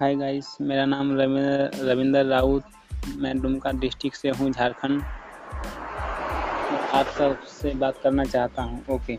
Hi guys मेरा नाम रविंद्र रविंदर राउत। मैं दुमका डिस्ट्रिक्ट से हूँ झारखंड। आप सबसे बात करना चाहता हूँ। ओके